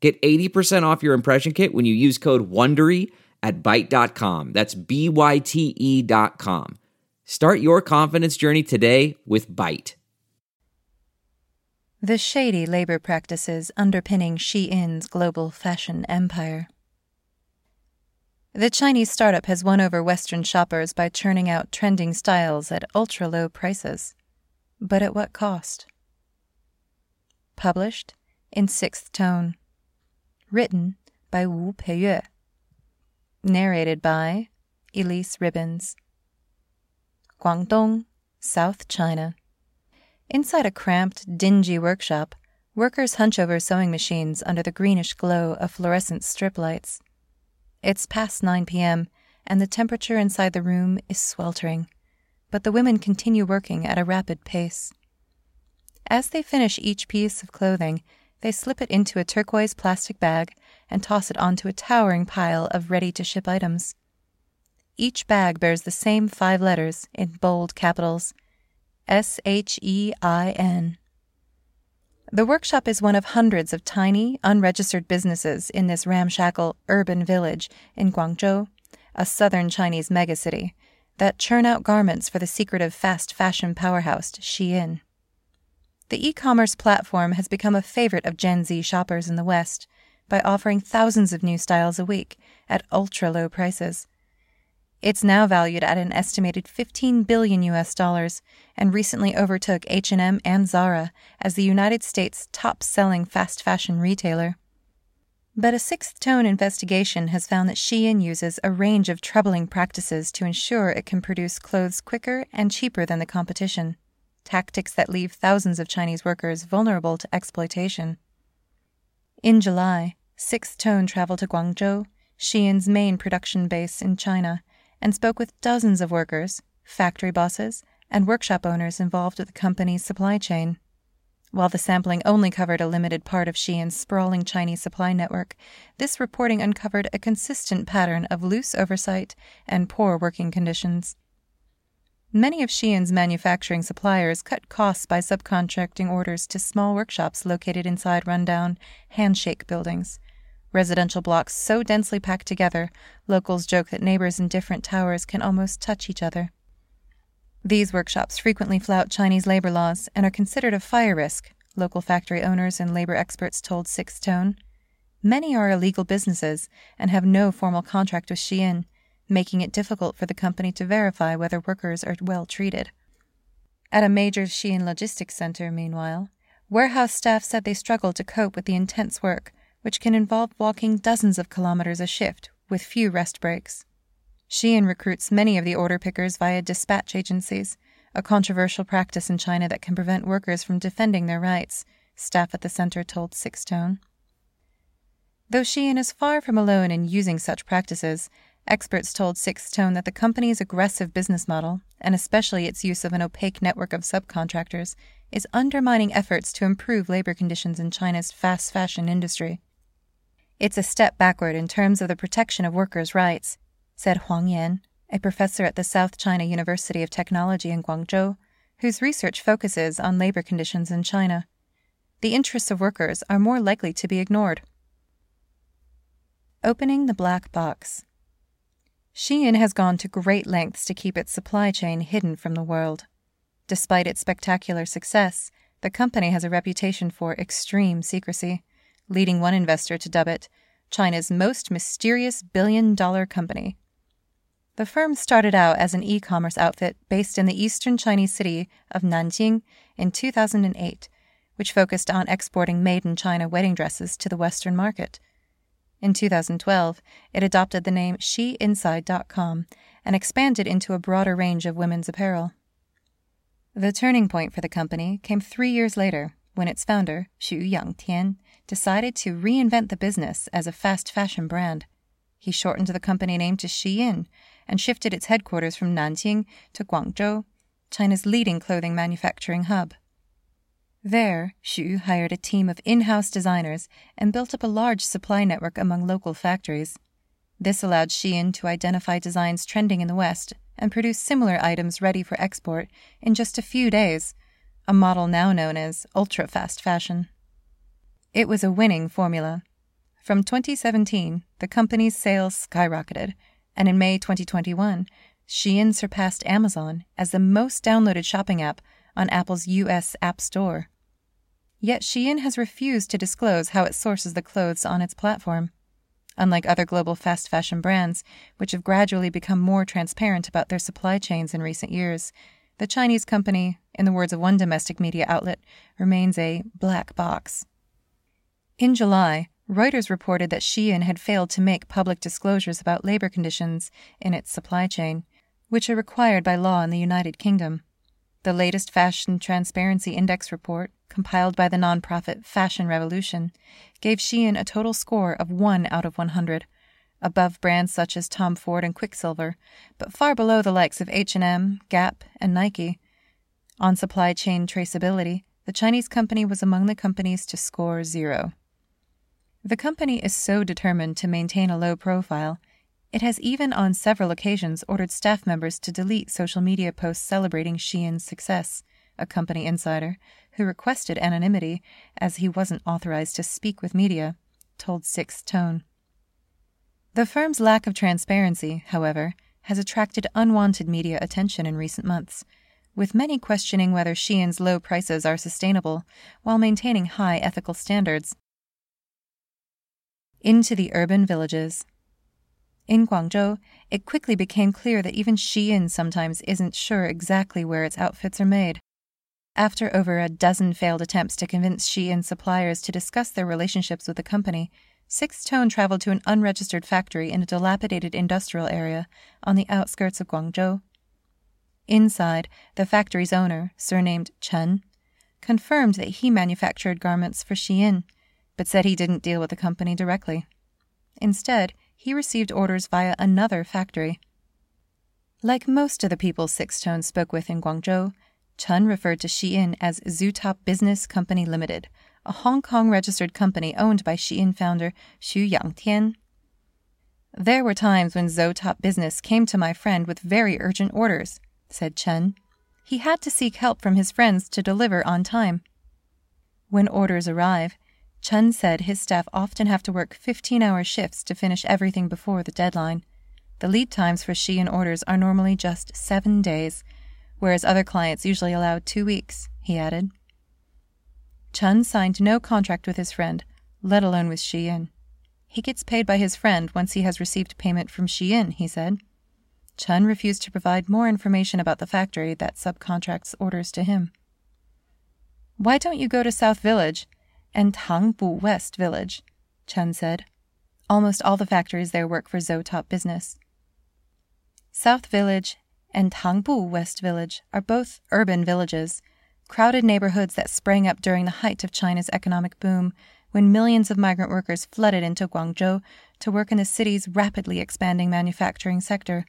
Get 80% off your impression kit when you use code WONDERY at Byte.com. That's B-Y-T-E dot com. Start your confidence journey today with Byte. The shady labor practices underpinning Shein's global fashion empire. The Chinese startup has won over Western shoppers by churning out trending styles at ultra low prices. But at what cost? Published in sixth tone. Written by Wu Peiyue. Narrated by Elyse Ribbons. Guangdong, South China. Inside a cramped, dingy workshop, workers hunch over sewing machines under the greenish glow of fluorescent strip lights. It's past 9 p.m., and the temperature inside the room is sweltering, but the women continue working at a rapid pace. As they finish each piece of clothing, they slip it into a turquoise plastic bag and toss it onto a towering pile of ready to ship items. Each bag bears the same five letters in bold capitals S H E I N. The workshop is one of hundreds of tiny, unregistered businesses in this ramshackle urban village in Guangzhou, a southern Chinese megacity, that churn out garments for the secretive fast fashion powerhouse Shein. The e commerce platform has become a favorite of Gen Z shoppers in the West by offering thousands of new styles a week at ultra low prices. It's now valued at an estimated 15 billion US dollars and recently overtook H&M and Zara as the United States' top-selling fast fashion retailer. But a sixth tone investigation has found that Shein uses a range of troubling practices to ensure it can produce clothes quicker and cheaper than the competition tactics that leave thousands of Chinese workers vulnerable to exploitation. In July, Sixth Tone traveled to Guangzhou, Shein's main production base in China, and spoke with dozens of workers, factory bosses, and workshop owners involved with the company's supply chain. While the sampling only covered a limited part of Shein's sprawling Chinese supply network, this reporting uncovered a consistent pattern of loose oversight and poor working conditions. Many of Shein's manufacturing suppliers cut costs by subcontracting orders to small workshops located inside rundown, handshake buildings. Residential blocks so densely packed together, locals joke that neighbors in different towers can almost touch each other. These workshops frequently flout Chinese labor laws and are considered a fire risk, local factory owners and labor experts told Sixth Tone. Many are illegal businesses and have no formal contract with Shein making it difficult for the company to verify whether workers are well treated. At a major Shein logistics center, meanwhile, warehouse staff said they struggle to cope with the intense work, which can involve walking dozens of kilometers a shift with few rest breaks. Shein recruits many of the order pickers via dispatch agencies, a controversial practice in China that can prevent workers from defending their rights, staff at the center told Sixth Tone. Though Shein is far from alone in using such practices, Experts told Sixth Tone that the company's aggressive business model, and especially its use of an opaque network of subcontractors, is undermining efforts to improve labor conditions in China's fast fashion industry. It's a step backward in terms of the protection of workers' rights, said Huang Yan, a professor at the South China University of Technology in Guangzhou, whose research focuses on labor conditions in China. The interests of workers are more likely to be ignored. Opening the black box. Shein has gone to great lengths to keep its supply chain hidden from the world. Despite its spectacular success, the company has a reputation for extreme secrecy, leading one investor to dub it China's most mysterious billion dollar company. The firm started out as an e commerce outfit based in the eastern Chinese city of Nanjing in 2008, which focused on exporting made in China wedding dresses to the Western market. In 2012, it adopted the name SheInside.com and expanded into a broader range of women's apparel. The turning point for the company came three years later when its founder, Xu Yangtian, decided to reinvent the business as a fast fashion brand. He shortened the company name to Shein and shifted its headquarters from Nanjing to Guangzhou, China's leading clothing manufacturing hub. There, Xu hired a team of in house designers and built up a large supply network among local factories. This allowed Shein to identify designs trending in the West and produce similar items ready for export in just a few days, a model now known as ultra fast fashion. It was a winning formula. From 2017, the company's sales skyrocketed, and in May 2021, Shein surpassed Amazon as the most downloaded shopping app on Apple's US App Store. Yet Shein has refused to disclose how it sources the clothes on its platform. Unlike other global fast fashion brands, which have gradually become more transparent about their supply chains in recent years, the Chinese company, in the words of one domestic media outlet, remains a black box. In July, Reuters reported that Shein had failed to make public disclosures about labor conditions in its supply chain, which are required by law in the United Kingdom. The latest Fashion Transparency Index report, compiled by the nonprofit Fashion Revolution, gave Shein a total score of 1 out of 100, above brands such as Tom Ford and Quiksilver, but far below the likes of H&M, Gap, and Nike. On supply chain traceability, the Chinese company was among the companies to score 0. The company is so determined to maintain a low profile it has even on several occasions ordered staff members to delete social media posts celebrating Shein's success, a company insider, who requested anonymity as he wasn't authorized to speak with media, told Sixth Tone. The firm's lack of transparency, however, has attracted unwanted media attention in recent months, with many questioning whether Shein's low prices are sustainable while maintaining high ethical standards. Into the urban villages. In Guangzhou, it quickly became clear that even Shein sometimes isn't sure exactly where its outfits are made. After over a dozen failed attempts to convince Shein suppliers to discuss their relationships with the company, Sixth Tone traveled to an unregistered factory in a dilapidated industrial area on the outskirts of Guangzhou. Inside, the factory's owner, surnamed Chen, confirmed that he manufactured garments for Shein, but said he didn't deal with the company directly. Instead, he received orders via another factory. Like most of the people Sixth Tone spoke with in Guangzhou, Chen referred to Shein as Zoetop Business Company Limited, a Hong Kong registered company owned by Shein founder Xu Yangtian. There were times when Zoetop Business came to my friend with very urgent orders, said Chen. He had to seek help from his friends to deliver on time. When orders arrive, Chen said his staff often have to work 15 hour shifts to finish everything before the deadline. The lead times for Shein orders are normally just seven days, whereas other clients usually allow two weeks, he added. Chen signed no contract with his friend, let alone with Shein. He gets paid by his friend once he has received payment from Shein, he said. Chen refused to provide more information about the factory that subcontracts orders to him. Why don't you go to South Village? And Tangbu West Village, Chen said. Almost all the factories there work for Zoetop Business. South Village and Tangbu West Village are both urban villages, crowded neighborhoods that sprang up during the height of China's economic boom when millions of migrant workers flooded into Guangzhou to work in the city's rapidly expanding manufacturing sector.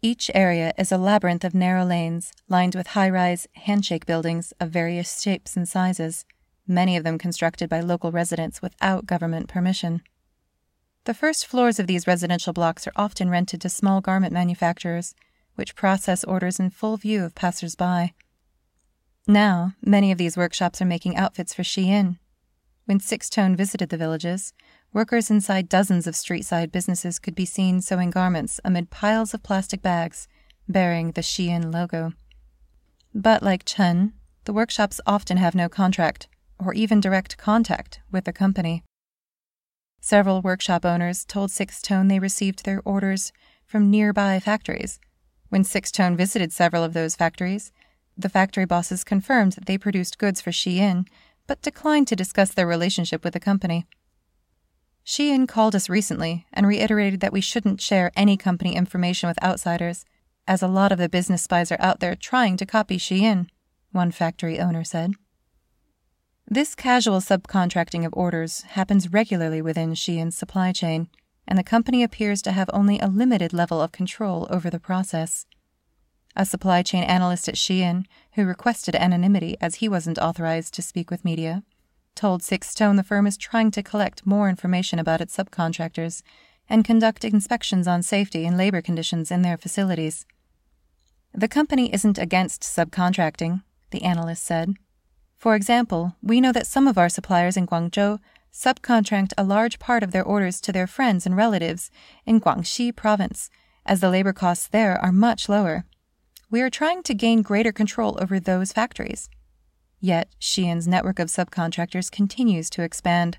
Each area is a labyrinth of narrow lanes lined with high rise handshake buildings of various shapes and sizes many of them constructed by local residents without government permission. The first floors of these residential blocks are often rented to small garment manufacturers, which process orders in full view of passers by. Now, many of these workshops are making outfits for Shein. When Sixth Tone visited the villages, workers inside dozens of street side businesses could be seen sewing garments amid piles of plastic bags bearing the Shein logo. But like Chen, the workshops often have no contract or even direct contact with the company. Several workshop owners told Sixth Tone they received their orders from nearby factories. When Sixth Tone visited several of those factories, the factory bosses confirmed that they produced goods for Shein, but declined to discuss their relationship with the company. Shein called us recently and reiterated that we shouldn't share any company information with outsiders, as a lot of the business spies are out there trying to copy Shein, one factory owner said. This casual subcontracting of orders happens regularly within Shein's supply chain, and the company appears to have only a limited level of control over the process. A supply chain analyst at Shein, who requested anonymity as he wasn't authorized to speak with media, told Sixth Tone the firm is trying to collect more information about its subcontractors and conduct inspections on safety and labor conditions in their facilities. The company isn't against subcontracting, the analyst said. For example, we know that some of our suppliers in Guangzhou subcontract a large part of their orders to their friends and relatives in Guangxi province, as the labor costs there are much lower. We are trying to gain greater control over those factories. Yet, Shein's network of subcontractors continues to expand.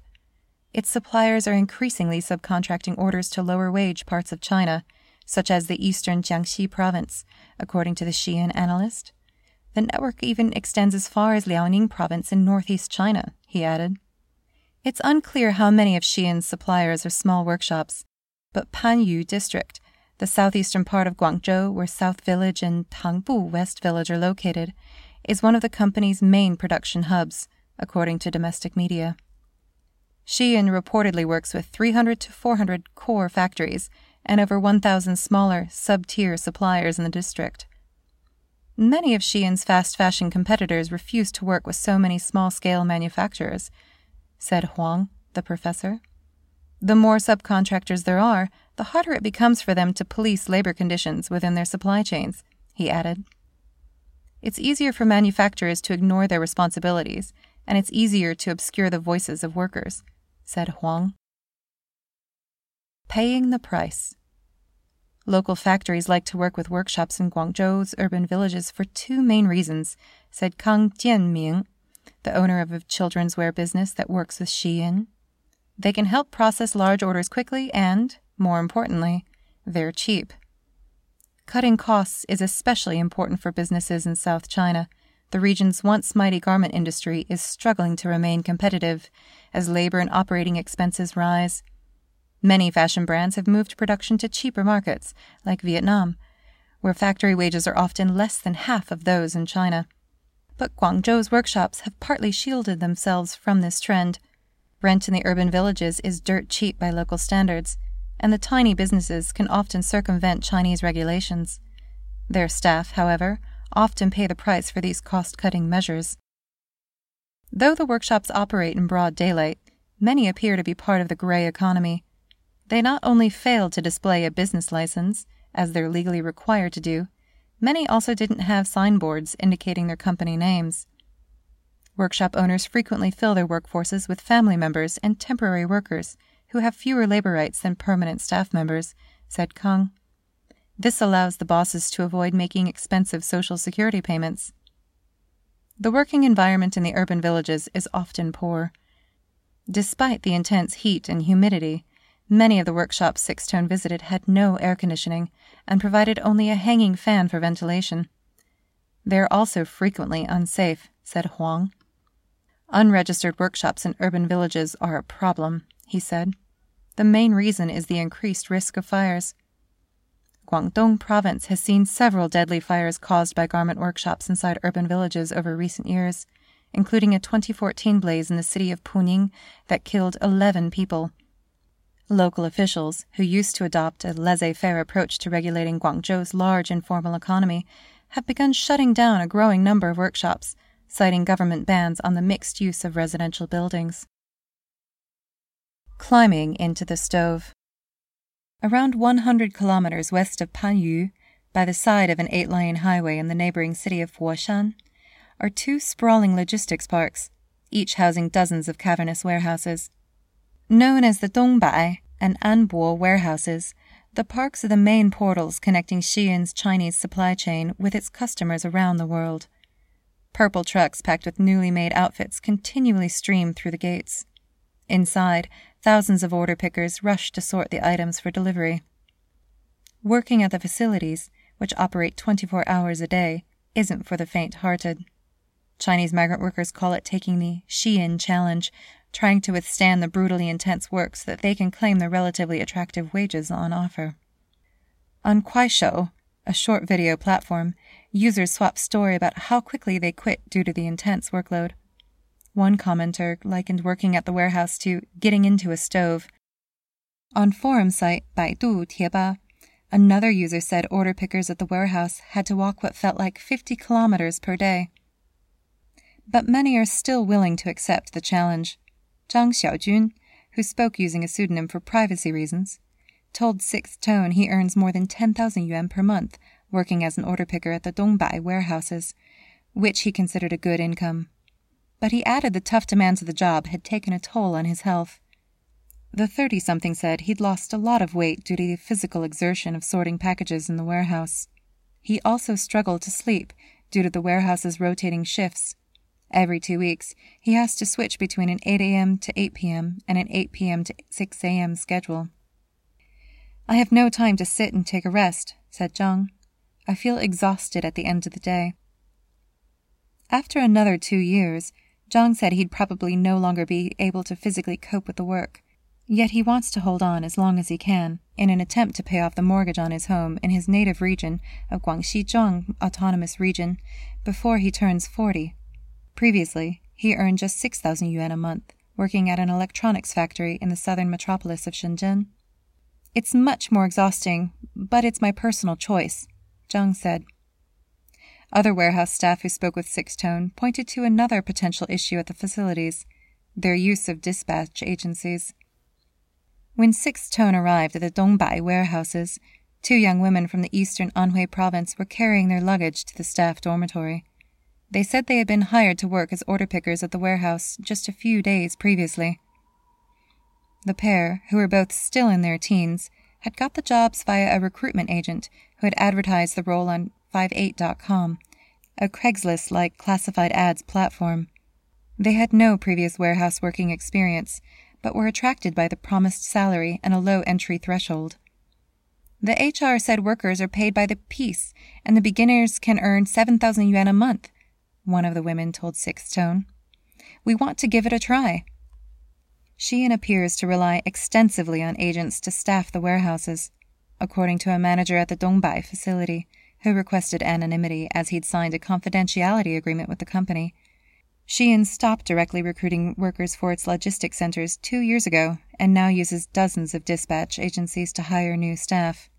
Its suppliers are increasingly subcontracting orders to lower wage parts of China, such as the eastern Jiangxi province, according to the Shein analyst. The network even extends as far as Liaoning province in northeast China, he added. It's unclear how many of Shein's suppliers are small workshops, but Panyu district, the southeastern part of Guangzhou where South Village and Tangbu West Village are located, is one of the company's main production hubs, according to domestic media. Shein reportedly works with 300 to 400 core factories and over 1,000 smaller, sub tier suppliers in the district. Many of Shein's fast fashion competitors refuse to work with so many small scale manufacturers, said Huang, the professor. The more subcontractors there are, the harder it becomes for them to police labor conditions within their supply chains, he added. It's easier for manufacturers to ignore their responsibilities, and it's easier to obscure the voices of workers said Huang. Paying the price. Local factories like to work with workshops in Guangzhou's urban villages for two main reasons, said Kang Tianming, the owner of a children's wear business that works with Shein. They can help process large orders quickly and, more importantly, they're cheap. Cutting costs is especially important for businesses in South China the region's once mighty garment industry is struggling to remain competitive as labor and operating expenses rise. Many fashion brands have moved production to cheaper markets, like Vietnam, where factory wages are often less than half of those in China. But Guangzhou's workshops have partly shielded themselves from this trend. Rent in the urban villages is dirt cheap by local standards, and the tiny businesses can often circumvent Chinese regulations. Their staff, however, often pay the price for these cost cutting measures. Though the workshops operate in broad daylight, many appear to be part of the gray economy. They not only failed to display a business license, as they're legally required to do, many also didn't have signboards indicating their company names. Workshop owners frequently fill their workforces with family members and temporary workers who have fewer labor rights than permanent staff members, said Kang. This allows the bosses to avoid making expensive social security payments. The working environment in the urban villages is often poor. Despite the intense heat and humidity, many of the workshops Sixth Tone visited had no air conditioning and provided only a hanging fan for ventilation. They are also frequently unsafe, said Huang. Unregistered workshops in urban villages are a problem, he said. The main reason is the increased risk of fires. Guangdong province has seen several deadly fires caused by garment workshops inside urban villages over recent years, including a 2014 blaze in the city of Puning that killed 11 people. Local officials, who used to adopt a laissez faire approach to regulating Guangzhou's large informal economy, have begun shutting down a growing number of workshops, citing government bans on the mixed use of residential buildings. Climbing into the stove. Around 100 kilometers west of Panyu, by the side of an eight lane highway in the neighboring city of Foshan, are two sprawling logistics parks, each housing dozens of cavernous warehouses. Known as the Dongbai and Anbo warehouses, the parks are the main portals connecting Shein's Chinese supply chain with its customers around the world. Purple trucks packed with newly made outfits continually stream through the gates. Inside, thousands of order pickers rush to sort the items for delivery. Working at the facilities, which operate 24 hours a day, isn't for the faint hearted. Chinese migrant workers call it taking the Shein challenge, trying to withstand the brutally intense work so that they can claim the relatively attractive wages on offer. On Kuaishou, a short video platform, users swap story about how quickly they quit due to the intense workload. One commenter likened working at the warehouse to getting into a stove. On forum site Baidu Tieba, another user said order pickers at the warehouse had to walk what felt like 50 kilometers per day. But many are still willing to accept the challenge. Zhang Xiaojun, who spoke using a pseudonym for privacy reasons, told Sixth Tone he earns more than 10,000 yuan per month working as an order picker at the Dongbai warehouses, which he considered a good income. But he added the tough demands of the job had taken a toll on his health. The 30 something said he'd lost a lot of weight due to the physical exertion of sorting packages in the warehouse. He also struggled to sleep due to the warehouse's rotating shifts. Every two weeks, he has to switch between an 8 a.m. to 8 p.m. and an 8 p.m. to 6 a.m. schedule. I have no time to sit and take a rest, said Zhang. I feel exhausted at the end of the day. After another two years, Zhang said he'd probably no longer be able to physically cope with the work. Yet he wants to hold on as long as he can, in an attempt to pay off the mortgage on his home in his native region of Guangxi Zhuang Autonomous Region before he turns 40. Previously, he earned just 6,000 yuan a month, working at an electronics factory in the southern metropolis of Shenzhen. It's much more exhausting, but it's my personal choice, Zhang said. Other warehouse staff who spoke with Sixth Tone pointed to another potential issue at the facilities their use of dispatch agencies. When Sixth Tone arrived at the Dongbai warehouses, two young women from the eastern Anhui province were carrying their luggage to the staff dormitory. They said they had been hired to work as order pickers at the warehouse just a few days previously. The pair, who were both still in their teens, had got the jobs via a recruitment agent who had advertised the role on 58.com, a Craigslist like classified ads platform. They had no previous warehouse working experience, but were attracted by the promised salary and a low entry threshold. The HR said workers are paid by the piece, and the beginners can earn 7,000 yuan a month, one of the women told Sixth Tone. We want to give it a try. Shein appears to rely extensively on agents to staff the warehouses, according to a manager at the Dongbai facility, who requested anonymity as he'd signed a confidentiality agreement with the company. Shein stopped directly recruiting workers for its logistics centers two years ago and now uses dozens of dispatch agencies to hire new staff.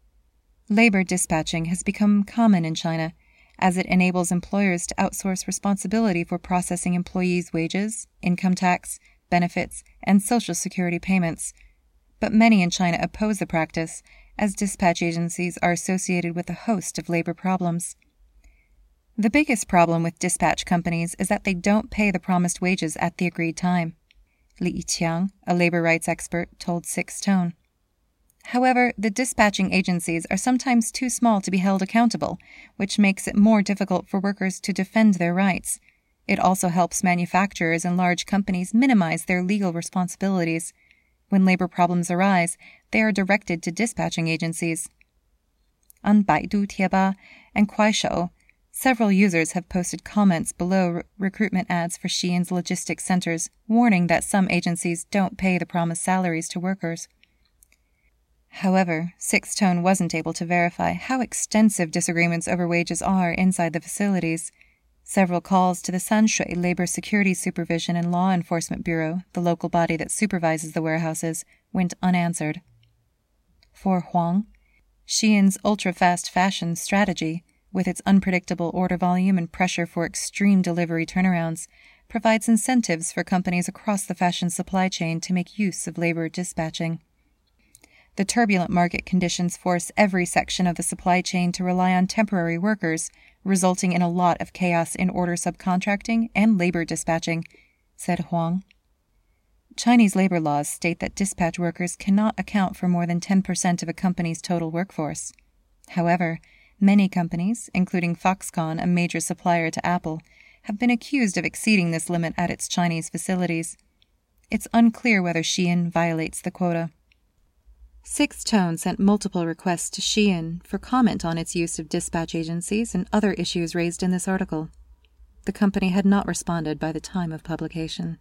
Labor dispatching has become common in China as it enables employers to outsource responsibility for processing employees' wages, income tax, benefits, and social security payments. But many in China oppose the practice, as dispatch agencies are associated with a host of labor problems. The biggest problem with dispatch companies is that they don't pay the promised wages at the agreed time. Li Qiang, a labor rights expert, told Sixth Tone. However, the dispatching agencies are sometimes too small to be held accountable, which makes it more difficult for workers to defend their rights. It also helps manufacturers and large companies minimize their legal responsibilities. When labor problems arise, they are directed to dispatching agencies. On Baidu Tieba and Kuaishou, several users have posted comments below re- recruitment ads for Shein's logistics centers, warning that some agencies don't pay the promised salaries to workers. However, Sixth Tone wasn't able to verify how extensive disagreements over wages are inside the facilities. Several calls to the Sanshui Labor Security Supervision and Law Enforcement Bureau, the local body that supervises the warehouses, went unanswered. For Huang, Shein's ultra fast fashion strategy, with its unpredictable order volume and pressure for extreme delivery turnarounds, provides incentives for companies across the fashion supply chain to make use of labor dispatching. The turbulent market conditions force every section of the supply chain to rely on temporary workers resulting in a lot of chaos in order subcontracting and labor dispatching, said Huang. Chinese labor laws state that dispatch workers cannot account for more than 10% of a company's total workforce. However, many companies, including Foxconn, a major supplier to Apple, have been accused of exceeding this limit at its Chinese facilities. It's unclear whether Shein violates the quota. Sixth Tone sent multiple requests to Shein for comment on its use of dispatch agencies and other issues raised in this article. The company had not responded by the time of publication.